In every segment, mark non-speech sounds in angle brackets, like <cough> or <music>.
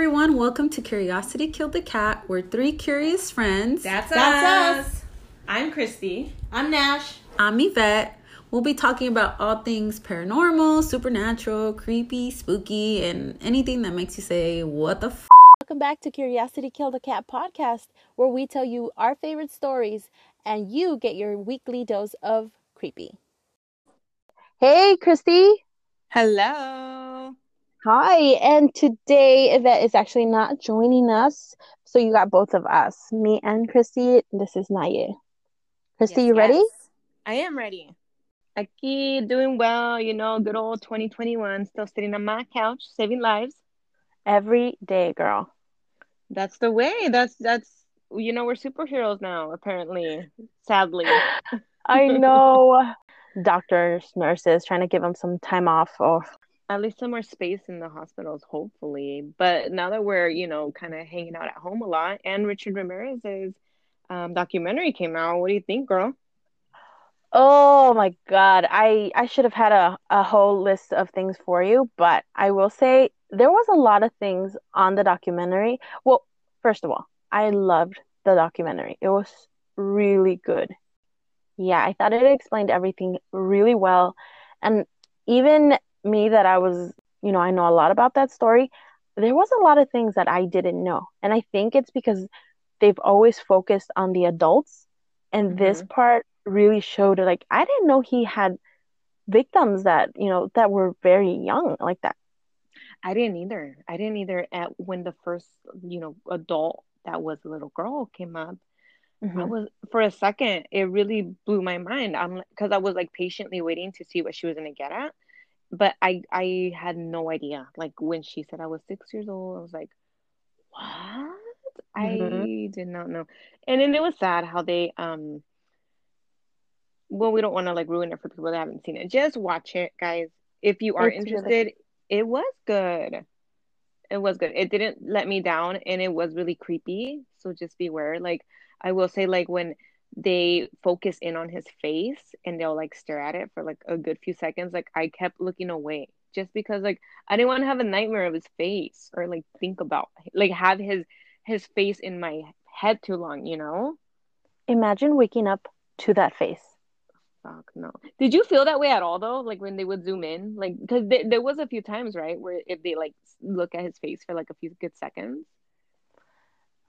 everyone. Welcome to Curiosity Killed the Cat. We're three curious friends. That's, That's us. I'm Christy. I'm Nash. I'm Yvette. We'll be talking about all things paranormal, supernatural, creepy, spooky, and anything that makes you say, What the f? Welcome back to Curiosity Killed the Cat podcast, where we tell you our favorite stories and you get your weekly dose of creepy. Hey, Christy. Hello. Hi. And today, Yvette is actually not joining us. So you got both of us, me and Christy. This is Naye. Christy, Yes, you ready? yes. I am ready. Aquí doing well, you know, good old 2021, still sitting on my couch, saving lives. Every day, girl. That's the way. That's that's you know, we're superheroes now, apparently. Sadly. I <laughs> know. Doctors, nurses trying to give them some time off. Or At least some more space in the hospitals, hopefully. But now that we're, you know, kind of hanging out at home a lot, and Richard Ramirez's um, documentary came out, what do you think, girl? Oh my God. I I should have had a, a whole list of things for you, but I will say there was a lot of things on the documentary. Well, first of all, I loved the documentary. It was really good. Yeah, I thought it explained everything really well. And even me that I was, you know, I know a lot about that story, there was a lot of things that I didn't know. And I think it's because they've always focused on the adults and this part really showed like I didn't know he had victims that you know that were very young like that. I didn't either. I didn't either at when the first, you know, adult that was a little girl came up. I Mhm. was for a second, it really blew my mind. I'm because I was like patiently waiting to see what she was gonna get at, but I I had no idea. Like when she said I was six years old, I was like, what? I Mhm. did not know. And then it was sad how they um. Well, we don't want to like ruin it for people that haven't seen it. Just watch it, guys. If you are It's really interested, it was good. It was good. It didn't let me down and it was really creepy. So just beware. Like I will say like when they focus in on his face and they'll like stare at it for like a good few seconds, like I kept looking away just because like I didn't want to have a nightmare of his face or like think about like have his his face in my head too long, you know? Imagine waking up to that face. Fuck no. Did you feel that way at all though? Like when they would zoom in, like because there, there was a few times, right, where if they like look at his face for like a few good seconds.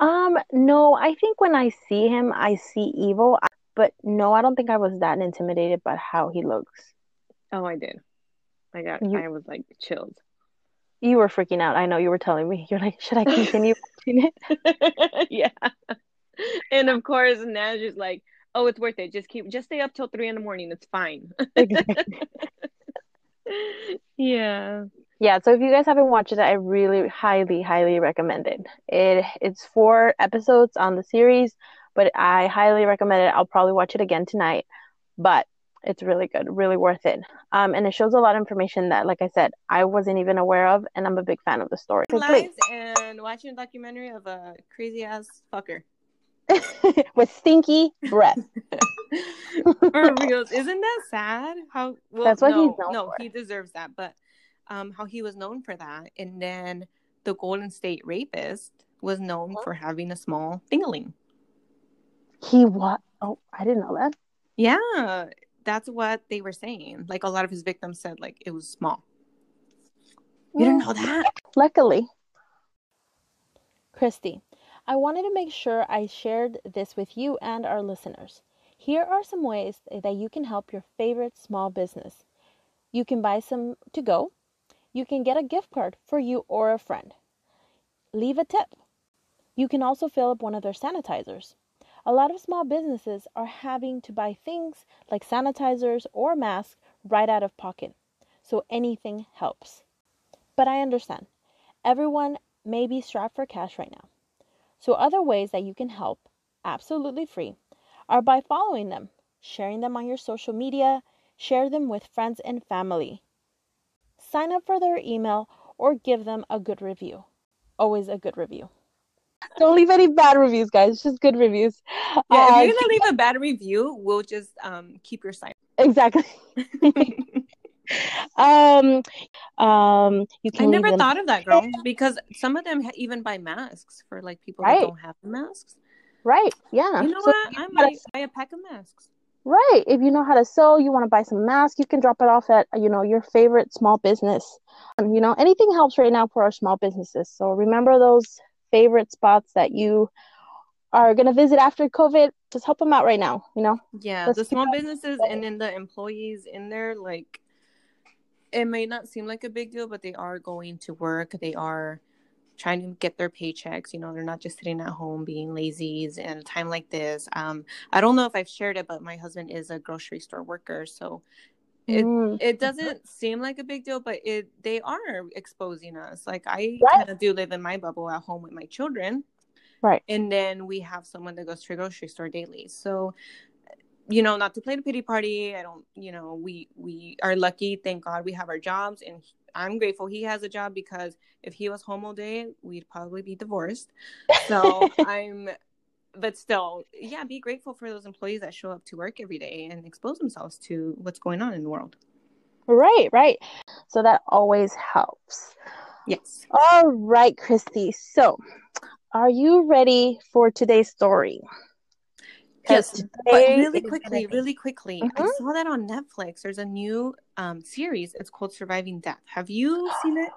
Um, no, I think when I see him, I see evil, but no, I don't think I was that intimidated by how he looks. Oh, I did. I got. You- I was like chilled. You were freaking out. I know you were telling me. <laughs> You're like, should I continue <laughs> watching it? <laughs> yeah. And of course, Nash is like, "Oh, it's worth it. Just keep. Just stay up till three in the morning. It's fine." Exactly. yeah. Yeah, so if you guys haven't watched it, I really highly, highly recommend it. It it's four episodes on the series, but I highly recommend it. I'll probably watch it again tonight, but it's really good, really worth it. Um, and it shows a lot of information that, like I said, I wasn't even aware of, and I'm a big fan of the story. Lives and watching a documentary of a crazy ass fucker. <laughs> With stinky breath. <laughs> For reals, isn't that sad? How well, That's what no, he's no, for. he deserves that, but um, how he was known for that, and then the Golden State Rapist was known for having a small fingerling. He what? Oh, I didn't know that. Yeah, that's what they were saying. Like a lot of his victims said, like it was small. You didn't know that? Luckily. Christy, I wanted to make sure I shared this with you and our listeners. Here are some ways that you can help your favorite small business. You can buy some to go. You can get a gift card for you or a friend. Leave a tip. You can also fill up one of their sanitizers. A lot of small businesses are having to buy things like sanitizers or masks right out of pocket. So anything helps. But I understand. Everyone may be strapped for cash right now. So, other ways that you can help, absolutely free, are by following them, sharing them on your social media, share them with friends and family. Sign up for their email or give them a good review. Always a good review. Don't leave any bad reviews, guys. Just good reviews. Yeah, Uh, if you're gonna leave a bad review, we'll just um keep your site. exactly. <laughs> um, um, you can I never thought of that, girl, because some of them ha- even buy masks for like people Right. that don't have masks. Right. Yeah. You know So what? I know how to might buy a pack of masks. Right. If you know how to sew, you want to buy some masks, you can drop it off at, you know, your favorite small business. And, you know, anything helps right now for our small businesses. So remember those favorite spots that you are going to visit after COVID. Just help them out right now, you know? Yeah, Let's the small that businesses and then the employees in there, like, it may not seem like a big deal, but they are going to work. They are trying to get their paychecks. You know, they're not just sitting at home being lazies in a time like this. Um, I don't know if I've shared it, but my husband is a grocery store worker, so it Mm. it doesn't seem like a big deal, but it they are exposing us. Like I Right. kind of do live in my bubble at home with my children, Right. and then we have someone that goes to a grocery store daily. So, you know, not to play the pity party. I don't, you know, we we are lucky. Thank God we have our jobs, and I'm grateful he has a job because if he was home all day, we'd probably be divorced. So <laughs> I'm. But still, yeah, be grateful for those employees that show up to work every day and expose themselves to what's going on in the world. Right, right. So that always helps. Yes. All right, Christy. So, are you ready for today's story? Yes, but really quickly, really quickly, I Mhm. saw that on Netflix. There's a new um, series. It's called Surviving Death. Have you seen it?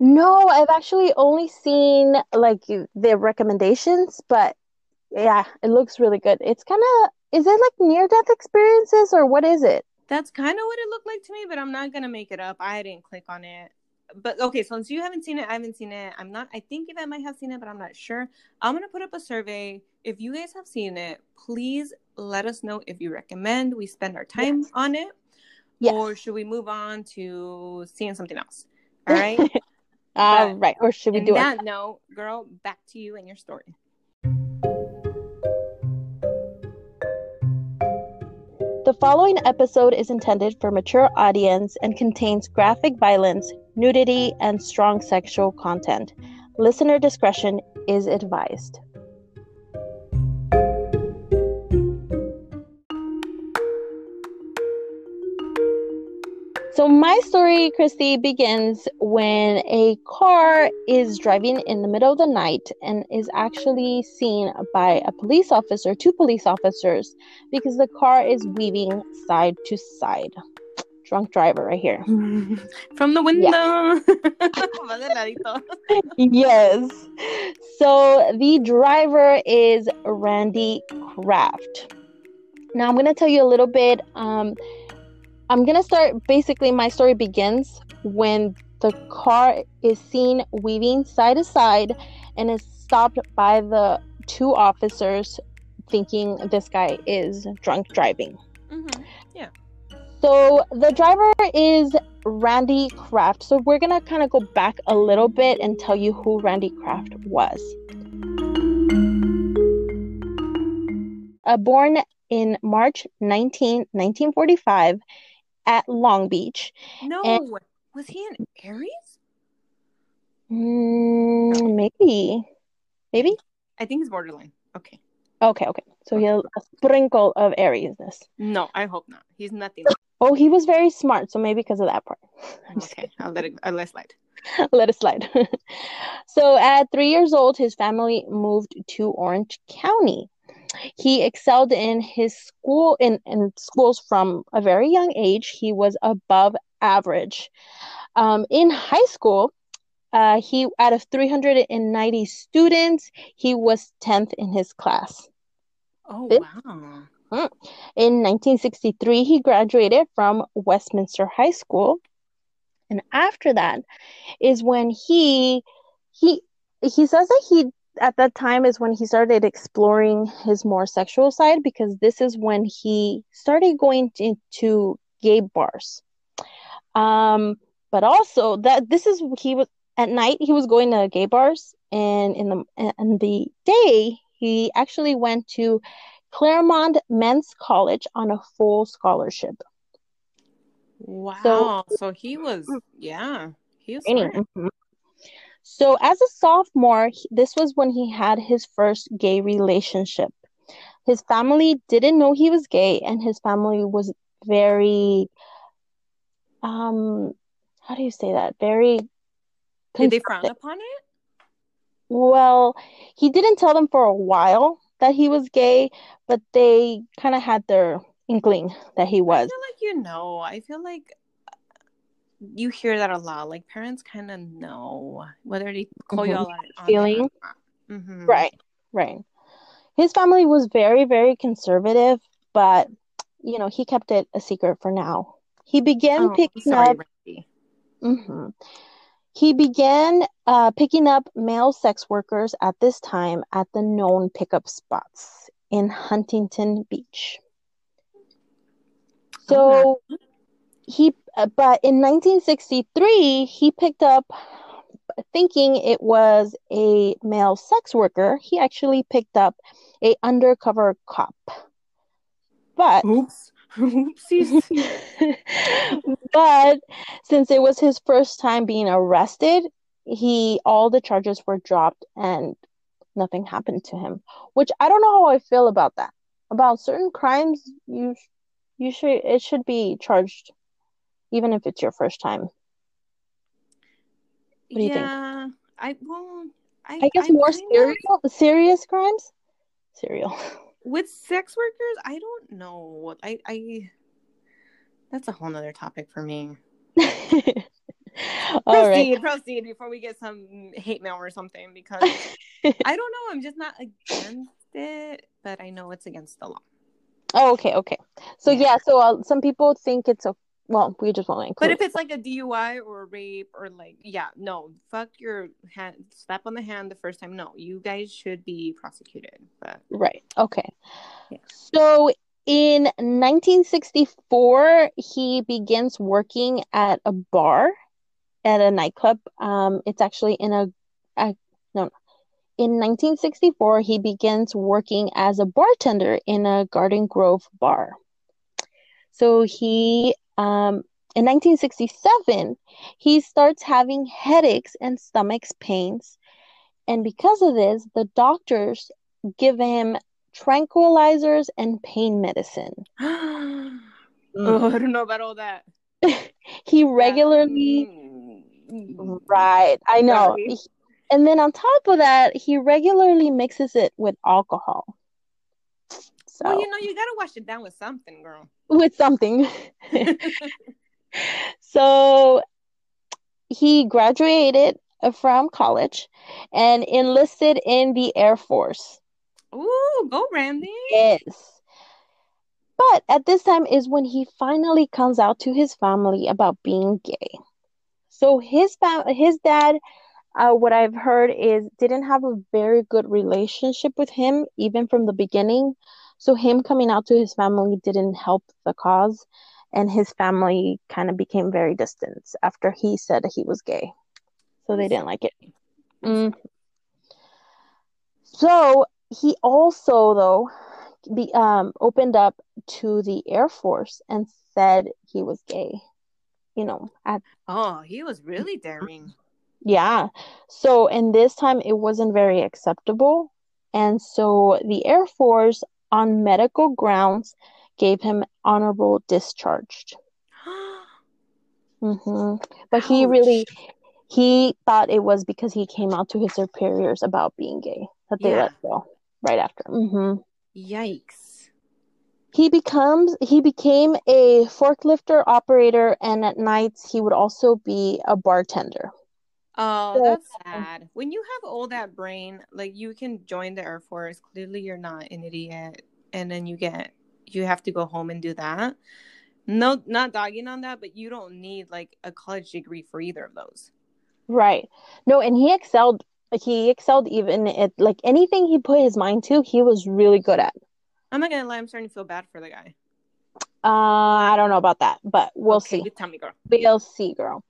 No, I've actually only seen like the recommendations, but yeah, it looks really good. It's kind of, is it like near death experiences or what is it? That's kind of what it looked like to me, but I'm not gonna make it up. I didn't click on it. But okay, so since you haven't seen it, I haven't seen it. I'm not. I think Yvette might have seen it, but I'm not sure. I'm gonna put up a survey. If you guys have seen it, please let us know if you recommend we spend our time Yes. on it, Yes. or should we move on to seeing something else? <laughs> All right. All right. Or should we do it? that note, girl, back to you and your story. The following episode is intended for mature audience and contains graphic violence, nudity, and strong sexual content. Listener discretion is advised. So my story, Christy, begins when a car is driving in the middle of the night and is actually seen by a police officer, two police officers, because the car is weaving side to side. Drunk driver right here. <laughs> From the window. <laughs> Ladito. yes. So the driver is Randy Kraft. Now I'm gonna tell you a little bit. Um, I'm gonna start. Basically, my story begins when the car is seen weaving side to side and is stopped by the two officers, thinking this guy is drunk driving. Mhm. So the driver is Randy Kraft. So we're gonna kind of go back a little bit and tell you who Randy Kraft was. Uh, born in March 19, 1945 at Long Beach. No, And- was he an Aries? Mm, maybe. Maybe? I think he's borderline. Okay. Okay, okay. So he has a sprinkle of Ariesness. No, I hope not. He's nothing. Oh, he was very smart, so maybe because of that part. <laughs> I'm just okay, I'll let it. I'll let it slide. <laughs> let it slide. <laughs> so at three years old, his family moved to Orange County. He excelled in his school in, in schools from a very young age. He was above average. Um, in high school, uh, he out of 390 students, he was 10th in his class. Oh This- wow. In 1963, he graduated from Westminster High School. And after that is when he he he says that he at that time is when he started exploring his more sexual side because this is when he started going into gay bars. Um but also that this is he was at night he was going to gay bars and in the in the day he actually went to Claremont Men's College on a full scholarship. Wow. So, he was. Yeah, he was. Mhm. So, as a sophomore, this was when he had his first gay relationship. His family didn't know he was gay, and his family was very um how do you say that? Very Did they frown upon it? Well, he didn't tell them for a while that he was gay, but they kind of had their inkling that he was. I feel like you know. I feel like you hear that a lot. Like parents kind of know whether they call you Mhm. all out on Feeling. Mm-hmm. Right, right. His family was very, very conservative, but you know, he kept it a secret for now. He began Oh, picking sorry, up Randy. He began uh, picking up male sex workers at this time at the known pickup spots in Huntington Beach. So he, uh, but in 1963, he picked up, thinking it was a male sex worker, he actually picked up a undercover cop. But Oops. Oopsies. <laughs> but since it was his first time being arrested, he all the charges were dropped and nothing happened to him. Which I don't know how I feel about that. About certain crimes, you you should it should be charged, even if it's your first time. What do you think? I well, I, I guess I'm more serial serious crimes. Serial. <laughs> with sex workers. I don't know. I I that's a whole nother topic for me. <laughs> All right. proceed, proceed before we get some hate mail or something because <laughs> I don't know. I'm just not against it, but I know it's against the law. Oh, okay, okay. So Yeah. yeah, so uh, some people think it's a well, we just want to include. But if it's like a DUI or a rape or like, yeah, no, fuck your hand, slap on the hand the first time. No, you guys should be prosecuted. But Right. Okay. Yeah. So in 1964, he begins working at a bar at a nightclub. Um, it's actually in a, a no, no. In 1964, he begins working as a bartender in a Garden Grove bar. So he, um, in 1967, he starts having headaches and stomach pains. And because of this, the doctors give him tranquilizers and pain medicine. <gasps> oh, I don't know about all that. <laughs> He regularly, Mm. right, I know. Sorry. And then on top of that, he regularly mixes it with alcohol. So, Well, you know, you gotta wash it down with something, girl. with something. <laughs> So he graduated from college and enlisted in the Air Force. Ooh, go Randy. Yes. But at this time is when he finally comes out to his family about being gay. So his fam- his dad, uh, what I've heard is didn't have a very good relationship with him even from the beginning. So him coming out to his family didn't help the cause, and his family kind of became very distant after he said he was gay. So they didn't like it. Mm. So he also though be um opened up to the Air Force and said he was gay. You know, at Oh, he was really daring. yeah. So and this time it wasn't very acceptable. And so the Air Force on medical grounds gave him honorable discharge. <gasps> hmm But he really he thought it was because he came out to his superiors about being gay that they Yeah. let go right after. hmm Yikes. He becomes he became a forklifter operator and at nights he would also be a bartender. Oh, that's sad. When you have all that brain, like you can join the Air Force. Clearly, you're not an idiot, and then you get you have to go home and do that. No, not dogging on that, but you don't need like a college degree for either of those. Right. No, and he excelled he excelled even at like anything he put his mind to, he was really good at. I'm not gonna lie, I'm starting to feel bad for the guy. Uh, I don't know about that, but we'll Okay, see. tell me, girl. We'll see, girl.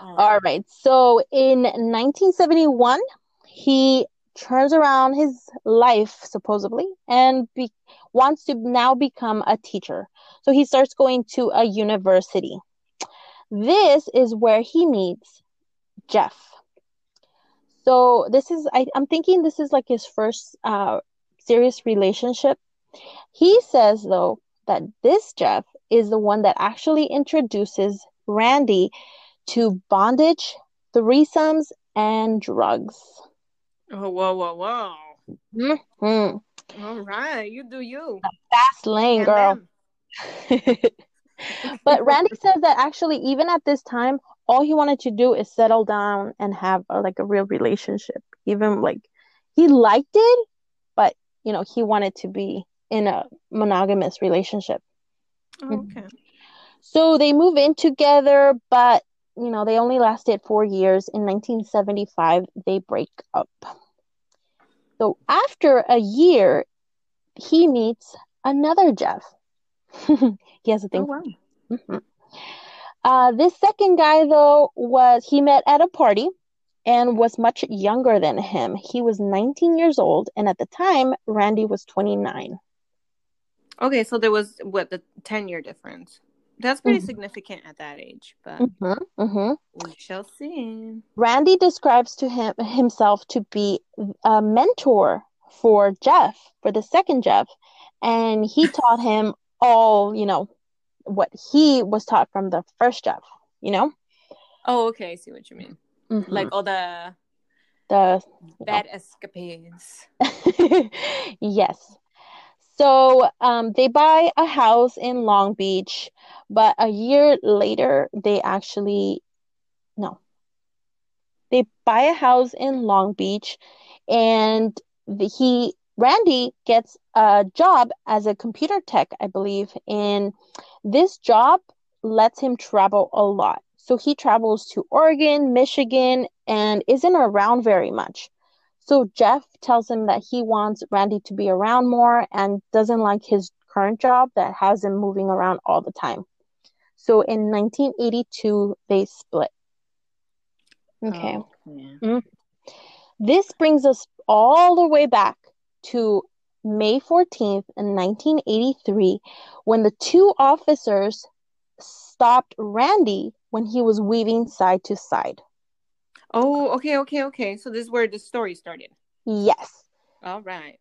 Oh. All right. So in 1971, he turns around his life supposedly and be- wants to now become a teacher. So he starts going to a university. This is where he meets Jeff. So this is I, I'm thinking this is like his first uh, serious relationship. He says though that this Jeff is the one that actually introduces Randy to bondage, threesomes, and drugs. Oh, whoa, whoa, whoa. hmm All right, you do you. Fast lane, girl. <laughs> but <laughs> Randy says that actually, even at this time, all he wanted to do is settle down and have a, like a real relationship. Even like he liked it, but you know, he wanted to be in a monogamous relationship. Oh, okay. So they move in together, but you know, they only lasted four years. In 1975, they break up. So after a year, he meets another Jeff. <laughs> he has a thing. Oh, wow. Mhm. Uh, this second guy, though, was he met at a party and was much younger than him. He was 19 years old, and at the time, Randy was 29. Okay, so there was what the 10 year difference. That's pretty Mhm. significant at that age, but hmm hmm we shall see. Randy describes to him himself to be a mentor for Jeff, for the second Jeff, and he <laughs> taught him all, you know, what he was taught from the first Jeff, you know? Oh, okay, I see what you mean. Mhm. Like all the the bad escapades. <laughs> yes. So um, they buy a house in Long Beach, but a year later, they actually, no, they buy a house in Long Beach, and he, Randy, gets a job as a computer tech, I believe, and this job lets him travel a lot. So he travels to Oregon, Michigan, and isn't around very much. So Jeff tells him that he wants Randy to be around more and doesn't like his current job that has him moving around all the time. So in 1982, they split. Okay. Oh, yeah. Mm-hmm. This brings us all the way back to May 14th in 1983 when the two officers stopped Randy when he was weaving side to side. Oh, okay, okay, okay. So this is where the story started. Yes. All right.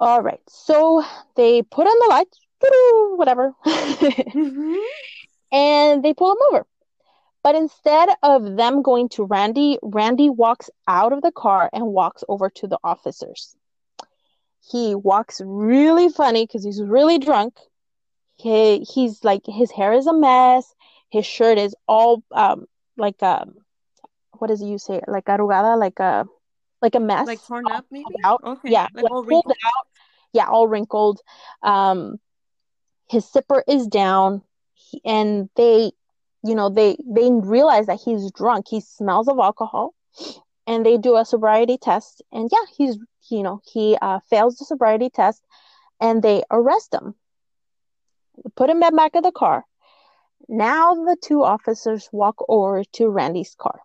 All right. So they put on the lights, whatever, <laughs> and they pull him over. But instead of them going to Randy, Randy walks out of the car and walks over to the officers. He walks really funny because he's really drunk. He, he's like his hair is a mess. His shirt is all um like um what does you say like arrugada like a like a mess Like torn up, maybe? out. Okay. Yeah, Like like all wrinkled. out. Yeah, all wrinkled. Um, his zipper is down, he- and they, you know, they they realize that he's drunk. He smells of alcohol, and they do a sobriety test. And yeah, he's, you know, he uh, fails the sobriety test, and they arrest him, put him in back of the car. Now the two officers walk over to Randy's car.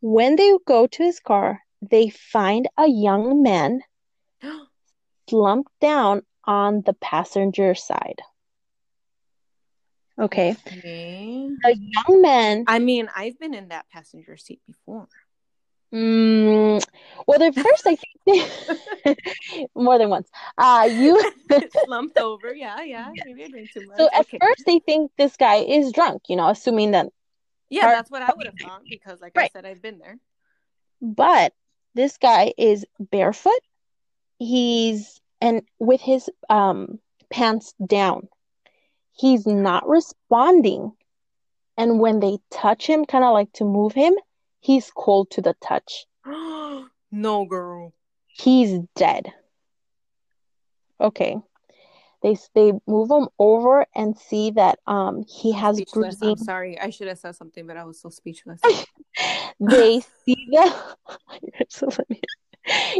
When they go to his car, they find a young man <gasps> slumped down on the passenger side. Okay. Okay. The young man, I mean, I've been in that passenger seat before. mm, well, at first I think <laughs> more than once. Uh, you. <laughs> Slumped over. Yeah, yeah. Maybe I drank too much. So at okay. first they think this guy is drunk, you know, assuming that, yeah, Or- that's what I would have thought because, like Right. I said, I've been there. but this guy is barefoot. He's and with his um pants down. He's not responding. And when they touch him, kind of like to move him, he's cold to the touch. <gasps> no, girl. He's dead. Okay. They they move him over and see that um he has Speechless. bruising. I'm sorry. I should have said something, but I was so speechless. <laughs> They see that <laughs> you're so funny.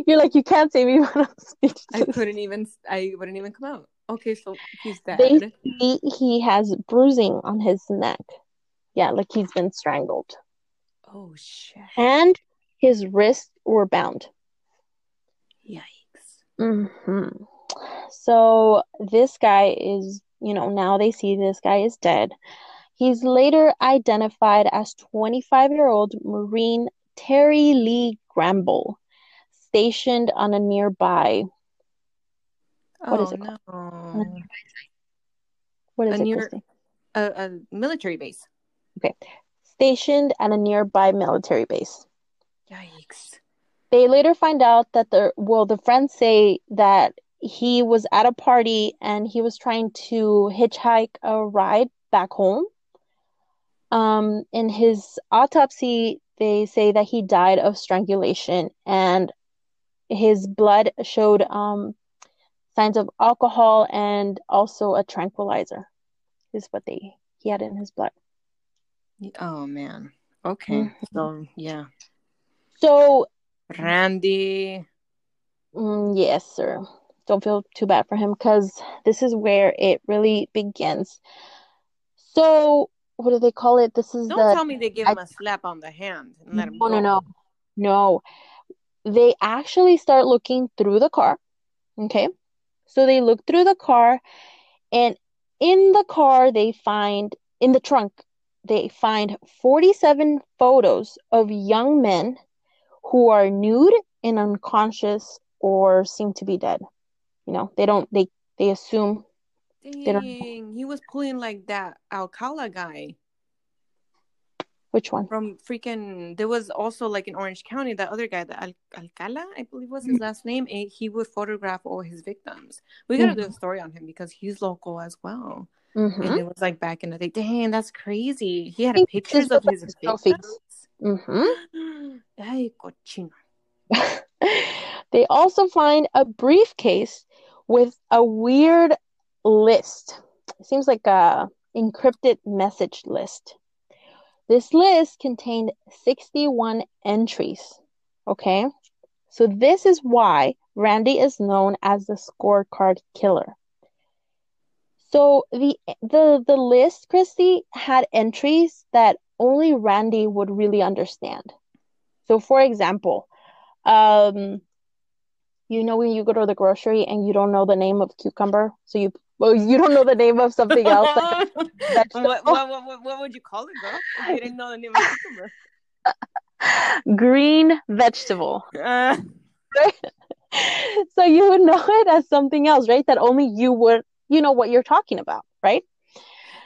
You're like you can't say me when I'm I couldn't even. I wouldn't even come out. Okay, so he's dead. They see he has bruising on his neck. Yeah, like he's been strangled. Oh shit! And his wrists were bound. Yikes! hmm So this guy is, you know, now they see this guy is dead. He's later identified as 25 year old Marine Terry Lee Gambrel, stationed on a nearby, What oh is it called? no! what is A it, near- a, a military base. Okay. Stationed at a nearby military base. Yikes. They later find out that the well, the friends say that he was at a party and he was trying to hitchhike a ride back home. Um, in his autopsy, they say that he died of strangulation and his blood showed um, signs of alcohol and also a tranquilizer is what they he had in his blood. Oh man. Okay. Mhm. So yeah. So, Randy. mm, yes, sir. Don't feel too bad for him because this is where it really begins. So, what do they call it? This is Don't the tell me they give him a slap on the hand and let him no, go. no, no, no. They actually start looking through the car. Okay. So they look through the car, and in the car, they find, in the trunk, they find 47 photos of young men who are nude and unconscious or seem to be dead. You know, they don't, they, they assume, they don't- Dang, he was pulling like that Alcala guy which one? from freaking. There was also like in Orange County that other guy, the Al- Alcala, I believe was his last name. eh, He would photograph all his victims. We gotta do a story on him because he's local as well. Mm-hmm. And it was like back in the day. Dang, that's crazy. He had pictures of his victims. Mm-hmm. <gasps> Ay, cochino. <laughs> they also find a briefcase with a weird list. It seems like a encrypted message list. This list contained 61 entries. Okay? So this is why Randy is known as the scorecard killer. So the the the list, Christy, had entries that only Randy would really understand. So for example, um, you know when you go to the grocery and you don't know the name of cucumber, so you well you don't know the name of something else. Like, <laughs> what, what, what, what, would you call it, girl? If you didn't know the name of cucumber. <laughs> green vegetable. <laughs> Uh, so you would know it as something else, right? That only you would you know what you're talking about, right?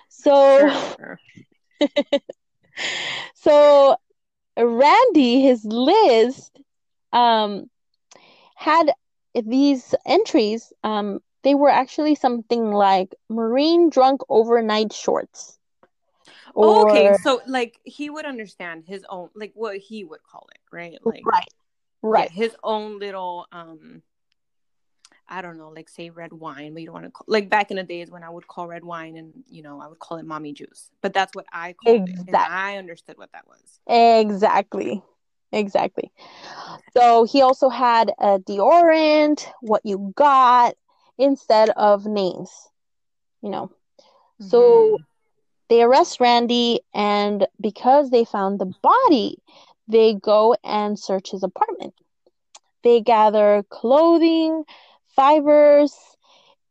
So sure. so Randy, his list, um, had these entries. Um, they were actually something like marine drunk overnight shorts. Oh, okay, so like he would understand his own, like what he would call it, right? Like right, yeah, right, his own little, um, I don't know, like say red wine, but you don't want to call like back in the days when I would call red wine and you know I would call it mommy juice, but that's what I called it, and I understood what that was. exactly, exactly. So he also had a deodorant, what you got, instead of names, you know. So Mhm. they arrest Randy, and because they found the body, they go and search his apartment. They gather clothing, fibers,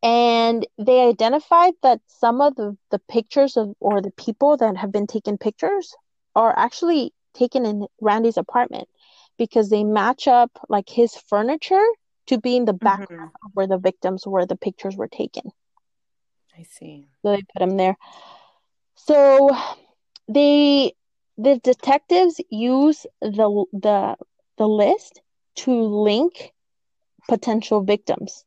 and they identified that some of the, the pictures of or the people that have been taken pictures are actually taken in Randy's apartment because they match up like his furniture to be in the background Mhm. of where the victims where the pictures were taken. I see. So they put him there. So they the detectives use the the the list to link potential victims.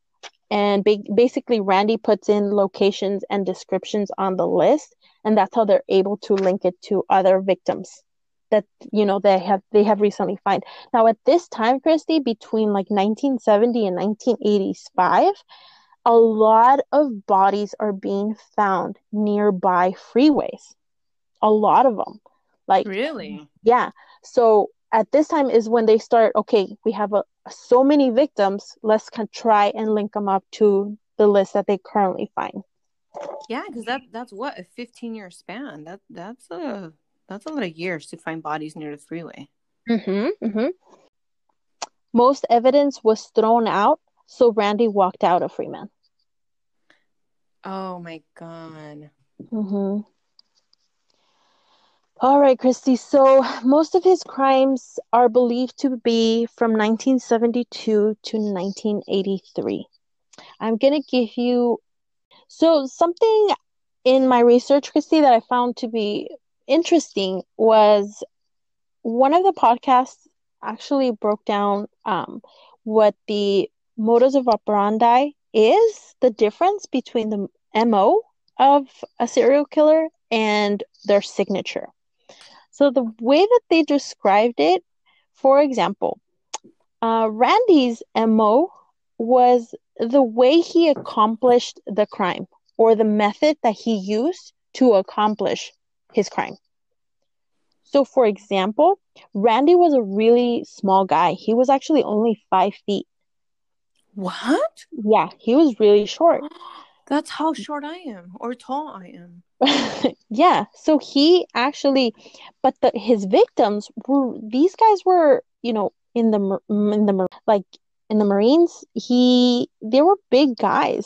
And ba- basically Randy puts in locations and descriptions on the list and that's how they're able to link it to other victims that you know they have they have recently find. Now at this time Christy between like 1970 and 1985 a lot of bodies are being found nearby freeways. A lot of them. Like, Really? yeah. So at this time is when they start, okay, we have a, so many victims, let's con- try and link them up to the list that they currently find. Yeah, because that that's what a 15 year span. That that's a that's a lot of years to find bodies near the freeway. Mm-hmm, mm-hmm. Most evidence was thrown out, so Randy walked out of Freeman. Oh my god. Mm-hmm. All right, Christy. So most of his crimes are believed to be from 1972 to 1983. I'm gonna give you so something in my research, Christy, that I found to be interesting was one of the podcasts actually broke down um, what the modus of operandi is, the difference between the MO of a serial killer and their signature. So, the way that they described it, for example, uh, Randy's MO was the way he accomplished the crime or the method that he used to accomplish his crime. So, for example, Randy was a really small guy. He was actually only five feet. What? Yeah, he was really short. <gasps> That's how short I am or tall I am. <laughs> yeah, so he actually, but the, his victims were these guys were, you know, in the in the like in the Marines. He they were big guys.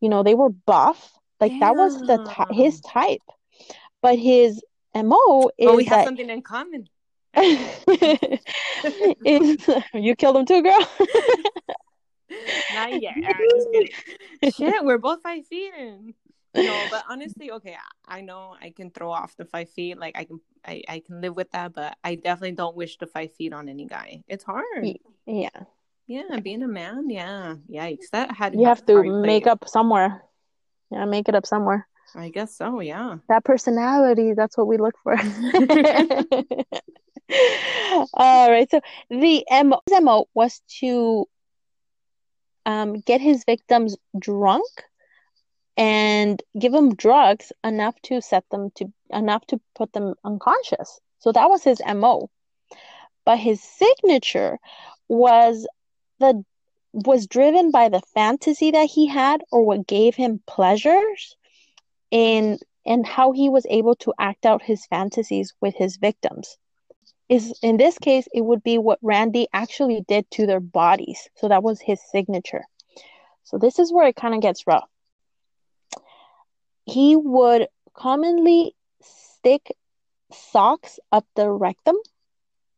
You know, they were buff. Like that was the his type. But his mo is Oh, we have that something in common. <laughs> is <laughs> you killed him too, girl. <laughs> Not yet. I'm just kidding. Shit, we're both five feet in. No, but honestly, okay, I know I can throw off the five feet. Like I can, I, I can live with that. But I definitely don't wish the five feet on any guy. It's hard. yeah, Yeah, being a man. Yeah, yikes. That had you have to make up somewhere. Yeah, make it up somewhere. I guess so. Yeah. That personality, that's what we look for. <laughs> All right. So the MO, his MO was to um, get his victims drunk and give them drugs enough to set them to enough to put them unconscious. So that was his MO. But his signature was the was driven by the fantasy that he had or what gave him pleasures and and how he was able to act out his fantasies with his victims. Is in this case it would be what Randy actually did to their bodies. So that was his signature. So this is where it kind of gets rough. He would commonly stick socks up the rectum.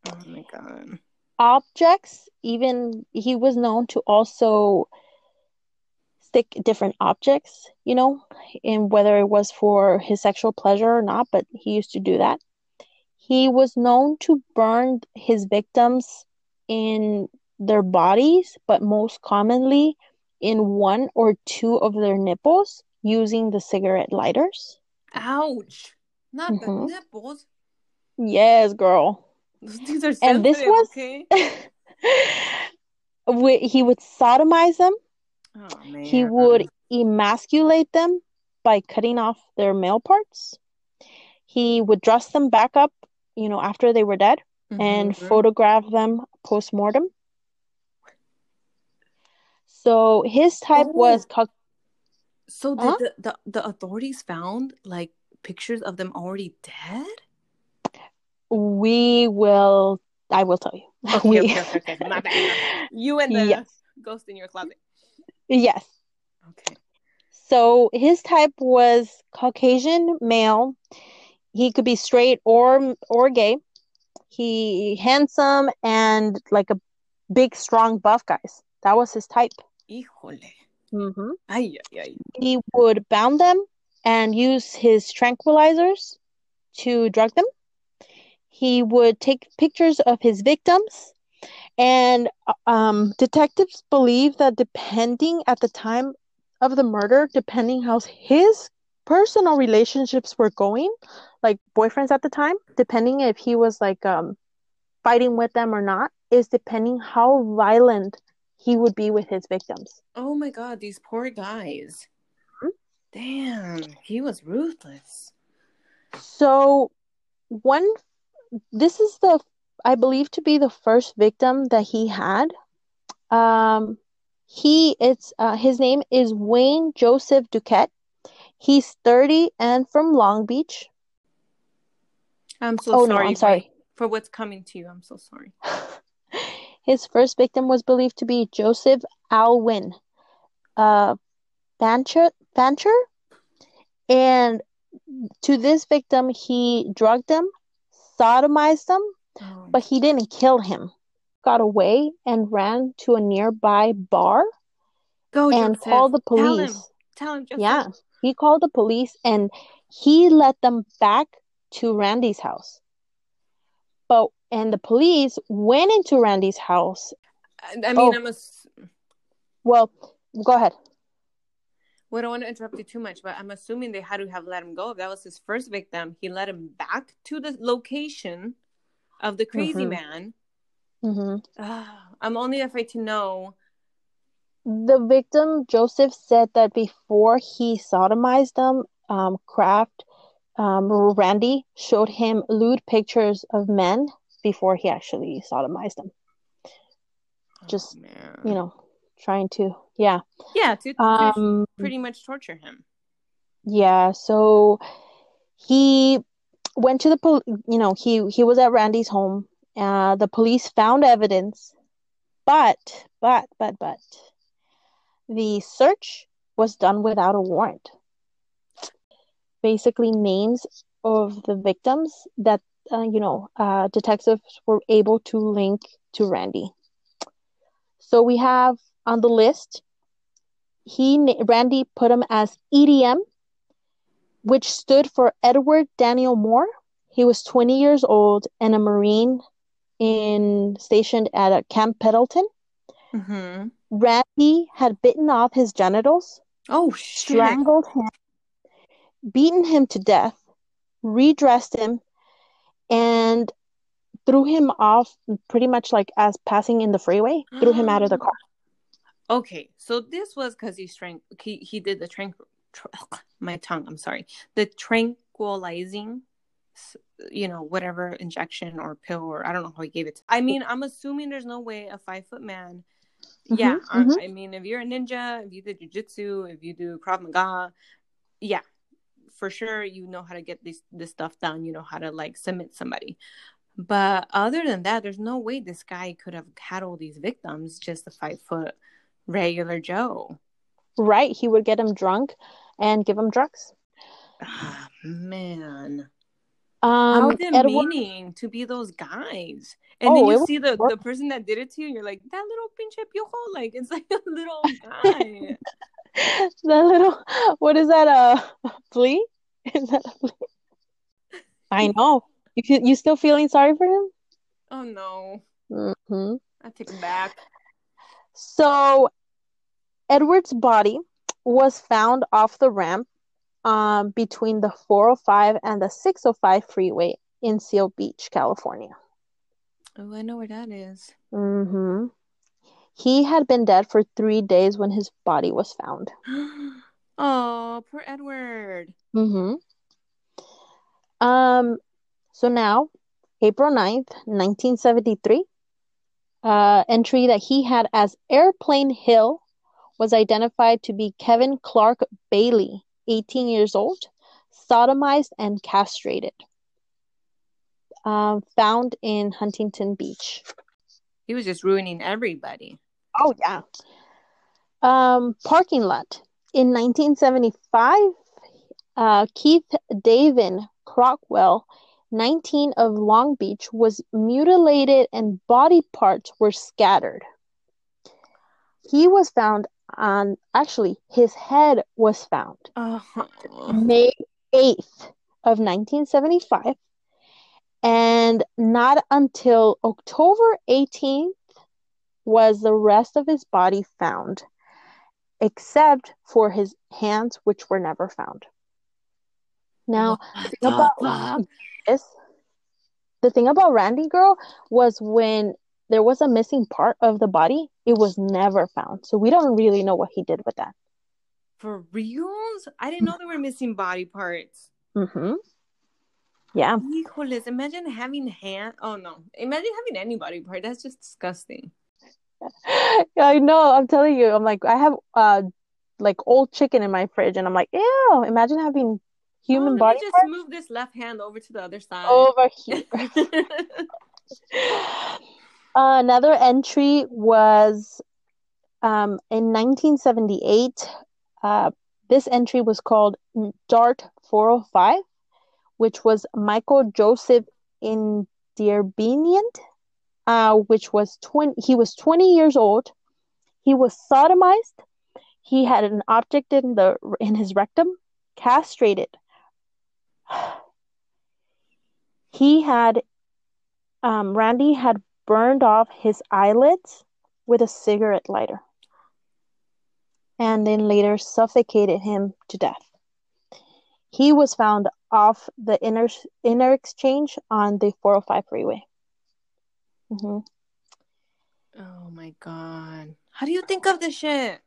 Oh my god. objects even he was known to also stick different objects you know and whether it was for his sexual pleasure or not but he used to do that he was known to burn his victims in their bodies but most commonly in one or two of their nipples using the cigarette lighters Ouch. Not Mhm. the nipples. yes girl <laughs> These are And this was- okay. <laughs> He would sodomize them Oh man. He would emasculate them by cutting off their male parts. He would dress them back up, you know, after they were dead and Mhm. photograph them post mortem. So his type Oh. was Cau- So did Huh? the, the the authorities found like pictures of them already dead? we will I will tell you. Okay, We- okay, okay, okay. My bad. You and <laughs> the Yes. ghost in your closet. Yes. Okay. So his type was Caucasian male. He could be straight or or gay. He handsome and like a big, strong, buff guys. That was his type. Híjole. Mm-hmm. Ay, ay, ay. He would bound them and use his tranquilizers to drug them. He would take pictures of his victims, and um, detectives believe that depending at the time of the murder, depending how his personal relationships were going, like boyfriends at the time, depending if he was like um, fighting with them or not, is depending how violent he would be with his victims. Oh my god, these poor guys. Hmm? Damn, he was ruthless. So, one, this is the, I believe to be the first victim that he had. Um, he, it's, uh, his name is Wayne Joseph Dukette. He's 30 and from Long Beach. I'm so oh, sorry. no, I'm sorry. For what's coming to you. I'm so sorry. <laughs> His first victim was believed to be Joseph Alwyn uh, Bancher, Bancher. And to this victim, he drugged him, sodomized him, Oh, but he didn't kill him. Got away and ran to a nearby bar Go, and Joseph. called the Tell him. police. Tell him, Yeah, He called the police and he led them back to Randy's house. But and the police went into Randy's house. I, mean, Oh. I'm a. Well, go ahead. We don't want to interrupt you too much, but I'm assuming they had to have let him go. If that was his first victim, he let him back to the location of the crazy Mhm. man. hmm Ah, I'm only afraid to know. The victim, Joseph, said that before he sodomized them, um, Kraft, um, Randy showed him lewd pictures of men before he actually sodomized them. Just, oh. You know, trying to, yeah. yeah, to, to Um, pretty much torture him. yeah, so he went to the pol you know, he he was at Randy's home. Uh, the police found evidence, but but but but the search was done without a warrant. Basically, names of the victims that uh, you know, uh, detectives were able to link to Randy. So we have on the list, he Randy put him as EDM, which stood for Edward Daniel Moore. He was 20 years old and a Marine in stationed at a Camp Pendleton. Mm-hmm. Randy had bitten off his genitals, Oh shit! strangled him, beaten him to death, redressed him, and threw him off pretty much like as passing in the freeway, threw him out of the <gasps> car. Okay, so this was because he strang he he did the tranq tr- my tongue. I'm sorry, the tranquilizing, you know, whatever injection or pill or I don't know how he gave it. to I mean, I'm assuming there's no way a five foot man. Yeah, Mhm, I. I mean, if you're a ninja, if you did jujitsu, if you do Krav Maga, yeah, for sure you know how to get this this stuff done. You know how to like submit somebody. But other than that, there's no way this guy could have had all these victims just a five foot regular Joe. Right, he would get him drunk and give him drugs. Ah, man. Um, How Edward, demeaning to be those guys. And Oh, then you see the, the person that did it to you, you're like, that little pinche piojo, like it's like <laughs> a little guy. <laughs> that little, what is that? Uh, flea? <laughs> Is that a flea? I know. You you still feeling sorry for him? oh no. hmm I take him back. So Edward's body was found off the ramp um, between the 405 and the 605 freeway in Seal Beach, California. Oh, I know where that is. Mm-hmm. He had been dead for three days when his body was found. <gasps> oh, poor Edward. Mm-hmm. Um, so now, April 9th, 1973, uh, entry that he had as Airplane Hill was identified to be Kevin Clark Bailey, 18 years old, sodomized and castrated. Um, found in Huntington Beach. He was just ruining everybody. Oh, yeah. Um, parking lot. In 1975, uh, Keith Davin Crotwell, 19 of Long Beach, was mutilated and body parts were scattered. He was found on, actually, his head was found Oh. May 8th of 1975. And not until October 18th was the rest of his body found, except for his hands, which were never found. Now, What thing about this, the thing about Randy Girl was when there was a missing part of the body, it was never found. So we don't really know what he did with that. For reals? I didn't know they were missing body parts. Mm-hmm. Yeah. Híjoles, imagine having hand. Oh no, imagine having any body part. That's just disgusting. yeah, <laughs> I know. I'm telling you. I'm like, I have uh like old chicken in my fridge, and I'm like, ew. Imagine having human oh, body just parts move this left hand over to the other side. over here. <laughs> <laughs> Another entry was um, in 1978. Uh, this entry was called Dart 405, which was Michael Joseph Inderbieten, uh, which was 20, he was 20 years old. He was sodomized. He had an object in the in his rectum, castrated. <sighs> He had, um, Randy had burned off his eyelids with a cigarette lighter and then later suffocated him to death. He was found off the inner inner exchange on the 405 freeway. Mm-hmm. Oh my god. How do you think of this shit?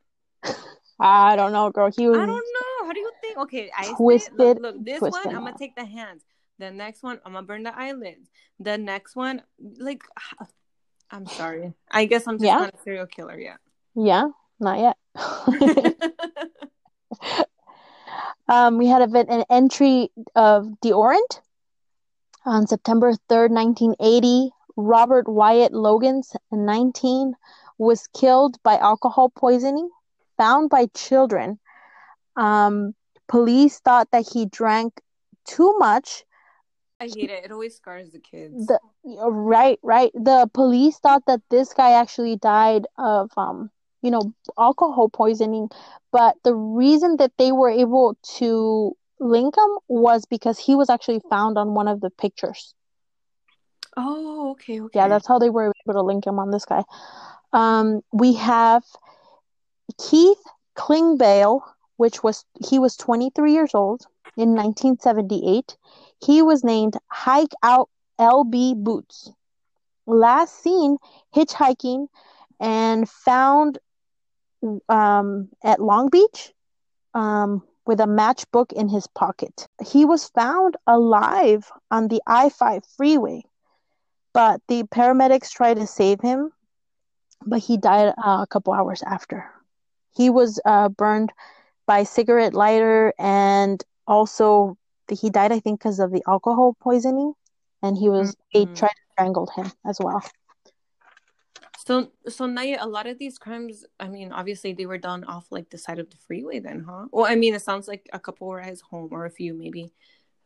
I don't know, girl. He was I don't know. How do you think? Okay, I say, Twisted, look, look, this twisted one, I'm gonna take the hands. The next one, I'm gonna burn the eyelids. The next one, like, <sighs> I'm sorry. I guess I'm just Yeah. not a serial killer yet. yeah, not yet. <laughs> <laughs> um, we had a, an entry of Deorant on September 3rd, 1980. Robert Wyatt Loggins, 19, was killed by alcohol poisoning, found by children. Um, police thought that he drank too much. I hate it. It always scars the kids. The right, right. The police thought that this guy actually died of um, you know, alcohol poisoning, but the reason that they were able to link him was because he was actually found on one of the pictures. oh, okay, okay. Yeah, that's how they were able to link him on this guy. Um, we have Keith Klingbeil, which was he was 23 years old in 1978. He was named Hike Out LB Boots. Last seen hitchhiking and found um, at Long Beach um, with a matchbook in his pocket. He was found alive on the I 5 freeway, but the paramedics tried to save him, but he died uh, a couple hours after. He was uh, burned by cigarette lighter and also he died, I think, because of the alcohol poisoning, and he was they Mhm. tried to strangle him as well. So, so Naya, a lot of these crimes, I mean, obviously they were done off like the side of the freeway, then, huh? Well, I mean, it sounds like a couple were at his home or a few maybe,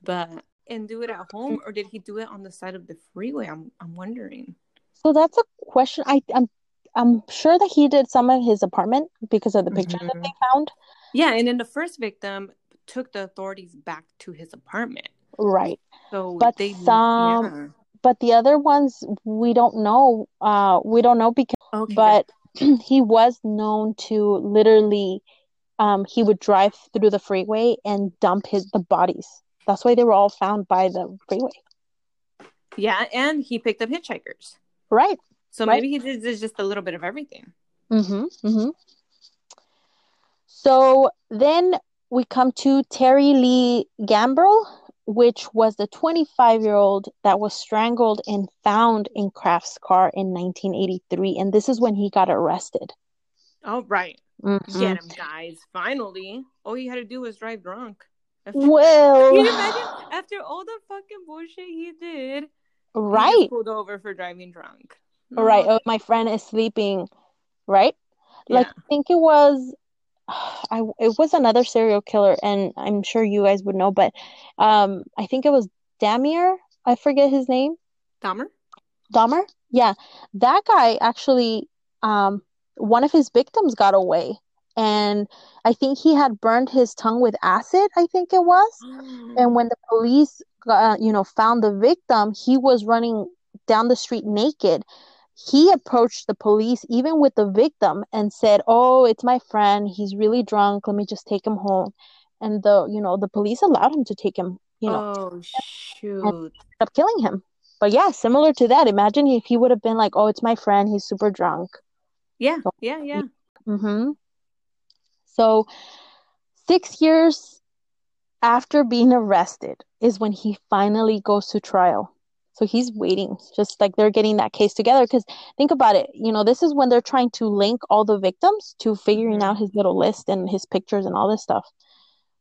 but and do it at home or did he do it on the side of the freeway? I'm, I'm wondering. So that's a question. I I'm I'm sure that he did some at his apartment because of the picture that Mhm. they found. Yeah, and in the first victim took the authorities back to his apartment. Right. So But they, some- yeah. But the other ones we don't know. Uh we don't know because Okay, but <clears throat> he was known to literally um he would drive through the freeway and dump his the bodies. That's why they were all found by the freeway. yeah, and he picked up hitchhikers. Right. So Right. maybe he did just a little bit of everything. Mm-hmm. Mm-hmm. So then we come to Terry Lee Gambrel, which was the 25 year old that was strangled and found in Kraft's car in 1983. And this is when he got arrested. All right. Mhm. Get him, guys. Finally. All he had to do was drive drunk. After- Well, <laughs> Can you imagine <sighs> after all the fucking bullshit he did? he right, pulled over for driving drunk. right. Oh, my friend is sleeping, right? Like, Yeah. I think it was, I it was another serial killer, and I'm sure you guys would know, but um, I think it was Damier. I forget his name. Dahmer? Dahmer? Yeah, that guy actually, um, one of his victims got away, and I think he had burned his tongue with acid. I think it was. <gasps> And when the police, uh, you know, found the victim, he was running down the street naked. He approached the police, even with the victim, and said, "Oh, it's my friend. He's really drunk. Let me just take him home." And the, you know, the police allowed him to take him. You know, oh shoot. up killing him. But yeah, similar to that. Imagine if he would have been like, "Oh, it's my friend. He's super drunk." Yeah, yeah, yeah. Mm-hmm. So, six years after being arrested is when he finally goes to trial. So he's waiting, just like they're getting that case together. Because think about it, you know, this is when they're trying to link all the victims to figuring Mhm. out his little list and his pictures and all this stuff.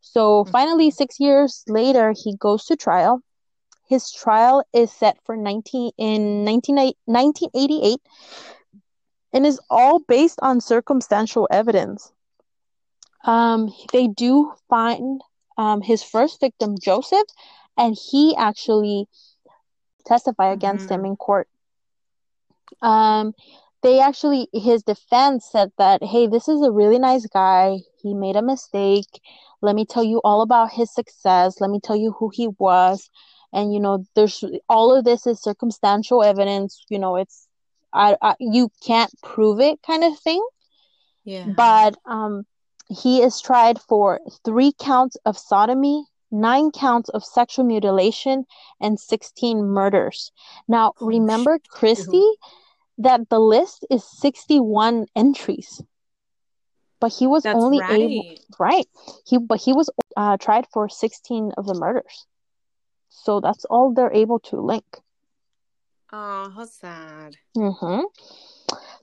So finally, six years later, he goes to trial. His trial is set for 19 in 19, 1988 and is all based on circumstantial evidence. Um, they do find um, his first victim, Joseph, and he actually testify against him Mhm. in court. Um, they actually, his defense said that, hey, this is a really nice guy. He made a mistake. let me tell you all about his success let me tell you who he was and you know there's all of this is circumstantial evidence you know it's I, I you can't prove it kind of thing Yeah. but um he is tried for three counts of sodomy nine counts of sexual mutilation and 16 murders. Now Oh, remember christy that the list is 61 entries. But he was That's only right. able right. He but he was uh, tried for 16 of the murders. So that's all they're able to link. Oh, how sad. Mm-hmm.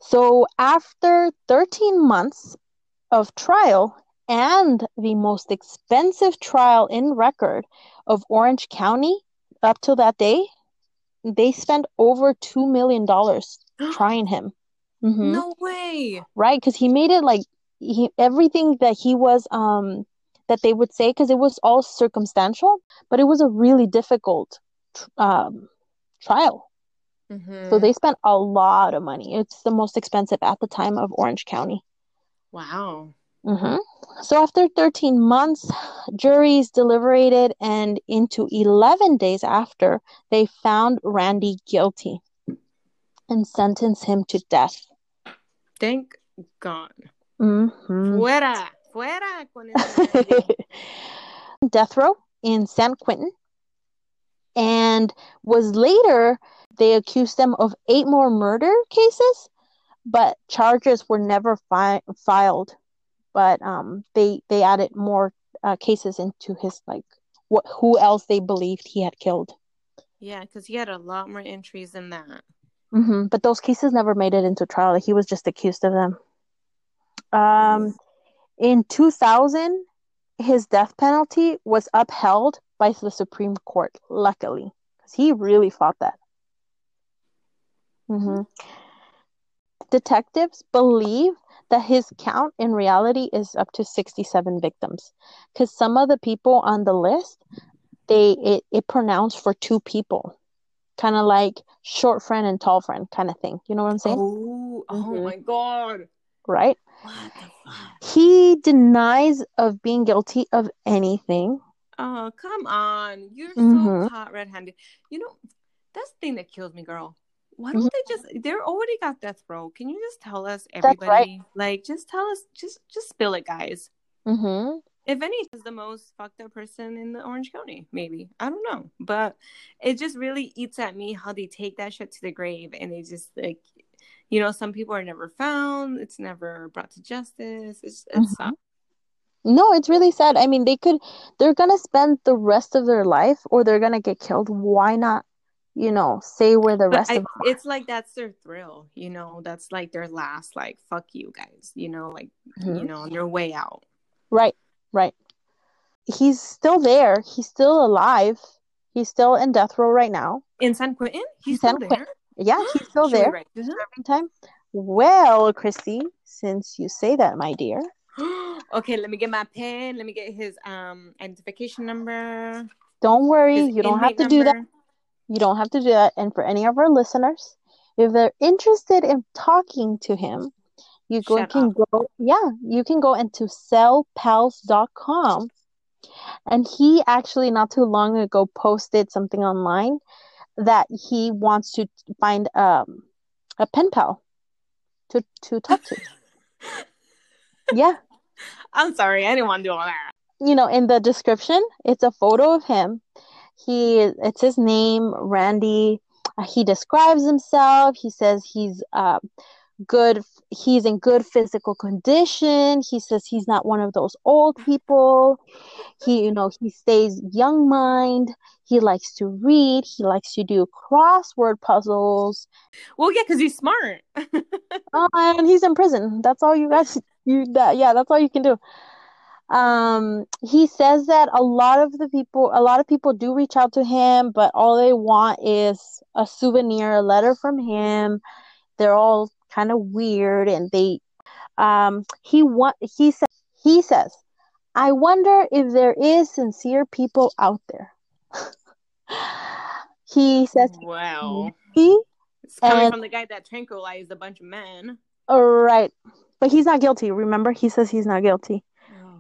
So after 13 months of trial and the most expensive trial in record of Orange County up till that day, they spent over $2 million <gasps> trying him. hmm No way. Right? Because he made it like he everything that he was um that they would say because it was all circumstantial, but it was a really difficult um trial. Mhm. So they spent a lot of money. It's the most expensive at the time of Orange County. Wow. hmm So after 13 months, juries deliberated, and into 11 days after, they found Randy guilty and sentenced him to death. Thank God. hmm Fuera. Fuera con <laughs> Death row in San Quentin, and was later they accused them of eight more murder cases, but charges were never fi- filed. But um, they they added more uh, cases into his like what who else they believed he had killed. Yeah, because he had a lot more entries than that. hmm But those cases never made it into trial. He was just accused of them. Um, in 2000, his death penalty was upheld by the Supreme Court, luckily, because he really fought that. hmm Detectives believe that his count in reality is up to 67 victims, because some of the people on the list, they it, it pronounced for two people, kind of like short friend and tall friend kind of thing. You know what I'm saying? Oh, oh Mhm. my God. Right? What the fuck? He denies of being guilty of anything. Oh, come on. You're Mhm. so caught red handed. You know, that's the thing that kills me, girl. Why don't they just they're already got death row. Can you just tell us That's right. everybody? Like just tell us just just spill it, guys. hmm If any is the most fucked up person in the Orange County, maybe. I don't know. But it just really eats at me how they take that shit to the grave and they just like you know, some people are never found, it's never brought to justice. It's it's Mhm. No, it's really sad. I mean, they could, they're gonna spend the rest of their life or they're gonna get killed. Why not, you know, say where the But rest I, of them are? it's like that's their thrill, you know. That's like their last, like fuck you guys, you know, like Mhm. you know, on their way out. Right, right. He's still there. He's still alive. He's still in death row right now. In San Quentin, he's San still Quentin. there. Yeah, he's <gasps> still there. him? Time. Well, Christy, since you say that, my dear, <gasps> okay, let me get my pen. Let me get his um identification number. don't worry. His You don't have to do that. You don't have to do that. And for any of our listeners, if they're interested in talking to him, you go, can up. go, yeah, you can go into cellpals.com. And he actually, not too long ago, posted something online that he wants to find um, a pen pal to, to talk to. <laughs> yeah. I'm sorry, I didn't want to do all that. you know, in the description, it's a photo of him. He, it's his name, Randy. Uh, He describes himself. He says he's uh, good. He's in good physical condition. He says he's not one of those old people. He, you know, he stays young mind. He likes to read. He likes to do crossword puzzles. Well, yeah, because he's smart. <laughs> Oh, and he's in prison. That's all you guys. You that yeah. That's all you can do. Um, he says that a lot of the people, a lot of people do reach out to him, but all they want is a souvenir, a letter from him. They're all kind of weird, and they, um, he want he says he says, I wonder if there is sincere people out there. <laughs> he says wow. he, It's coming And- from the guy that tranquilized a bunch of men. all right, but he's not guilty. Remember, he says he's not guilty.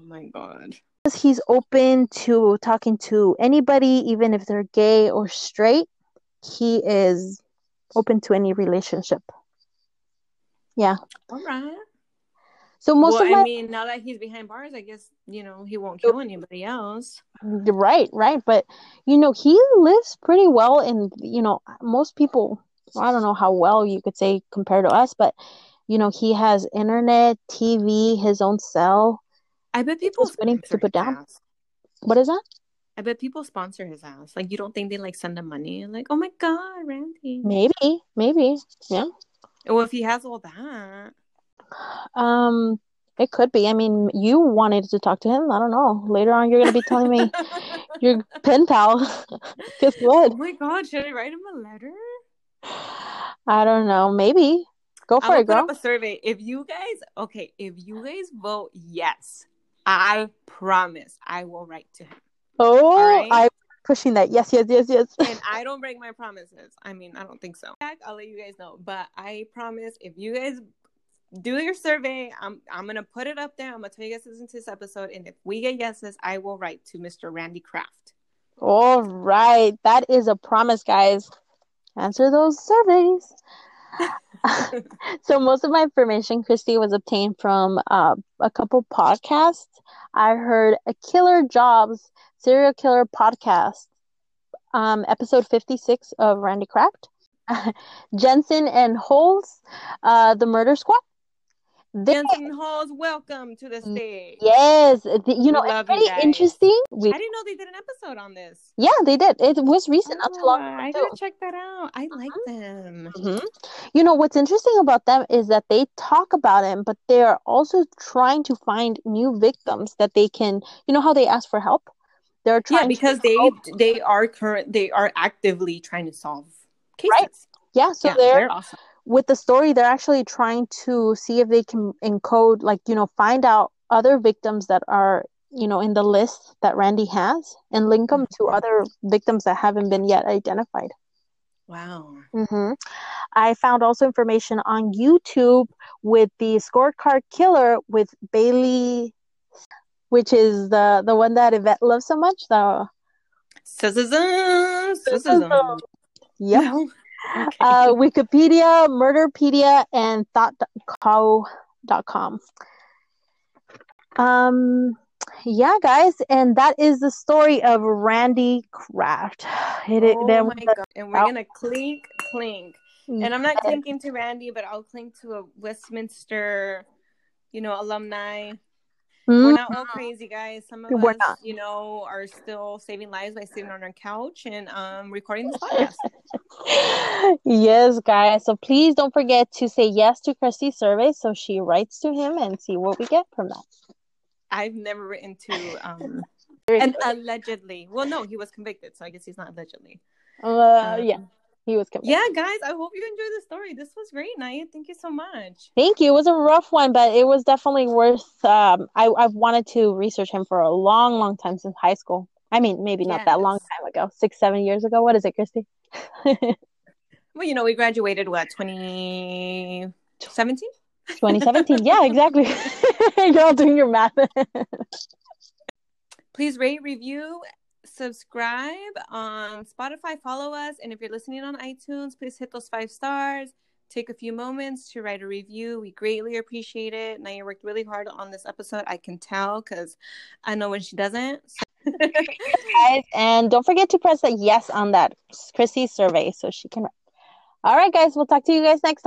Oh my god. he's open to talking to anybody, even if they're gay or straight. He is open to any relationship. Yeah. All right. So most well, of my I mean, now that he's behind bars, I guess you know he won't kill anybody else. right, right, but you know he lives pretty well, and you know most people. I don't know how well you could say compared to us, but you know he has internet, TV, his own cell. I bet people waiting to put down. ass. What is that? I bet people sponsor his ass. Like you don't think they like send him money? Like, oh my god, Randy. Maybe, maybe, yeah. Well, if he has all that, Um, it could be. I mean, you wanted to talk to him. I don't know. Later on, you're gonna be telling me <laughs> your pen pal. <laughs> Guess what? oh my god, should I write him a letter? I don't know. Maybe go for gonna it, put girl. up a survey. If you guys, okay, if you guys vote yes, I promise I will write to him. Oh, right. I'm pushing that. Yes, yes, yes, yes. And <laughs> I don't break my promises. I mean, I don't think so. I'll let you guys know. But I promise if you guys do your survey, I'm I'm gonna put it up there. I'm gonna tell you guys listen to this episode. And if we get yeses, I will write to Mr. Randy Kraft. All right, that is a promise, guys. Answer those surveys. <laughs> so most of my information, Christy, was obtained from uh, a couple podcasts. I heard a Killer Jobs serial killer podcast, um, episode fifty-six of Randy Kraft, <laughs> Jensen and Holes, uh, the Murder Squad. Jensen Holes, welcome to the stage. yes, the- you know, it's pretty interesting. We, I didn't know they did an episode on this. yeah, they did. It was recent, not too long Oh, ago. I gotta check that out. I like them. Mhm. You know, what's interesting about them is that they talk about him, but they are also trying to find new victims that they can, you know, how they ask for help? They're trying Yeah, to because they help- they are current they are actively trying to solve cases. Right. yeah, so yeah, they're they're awesome. With the story, they're actually trying to see if they can encode, like, you know, find out other victims that are, you know, in the list that Randy has and link them to Mhm. other victims that haven't been yet identified. Wow. mm-hmm. I found also information on YouTube with the scorecard killer with Bailey, which is the the one that Yvette loves so much. The yep. Okay. Uh, Wikipedia, Murderpedia, and ThoughtCo.com. Um, yeah, guys, and that is the story of Randy Kraft. It, oh my god! And we're gonna clink, clink. And I'm not clinking to Randy, but I'll clink to a Westminster, you know, alumni. We're Mm, not all crazy, guys. Some of We're us, not. you know, are still saving lives by sitting on our couch and um recording this podcast. <laughs> yes, guys. So please don't forget to say yes to Christy's survey so she writes to him and see what we get from that. I've never written to um <laughs> and allegedly. Well, no, he was convicted, so I guess he's not allegedly. Uh, Um, yeah, he was convicted. Yeah, guys, I hope you enjoyed the story. This was great, Naya. Thank you so much. Thank you. It was a rough one, but it was definitely worth. Um, I I've wanted to research him for a long, long time since high school. I mean, maybe not that long time ago, six, seven years ago. What is it, Christy? <laughs> Well, you know, we graduated what 2017. 2017. yeah, <laughs> exactly. <laughs> You're all doing your math. Please rate, review, subscribe on Spotify. Follow us, and if you're listening on iTunes, please hit those five stars. Take a few moments to write a review. We greatly appreciate it. Naya worked really hard on this episode. I can tell because I know when she doesn't. <laughs> guys, and don't forget to press the yes on that Chrissy survey so she can. All right, guys. We'll talk to you guys next time.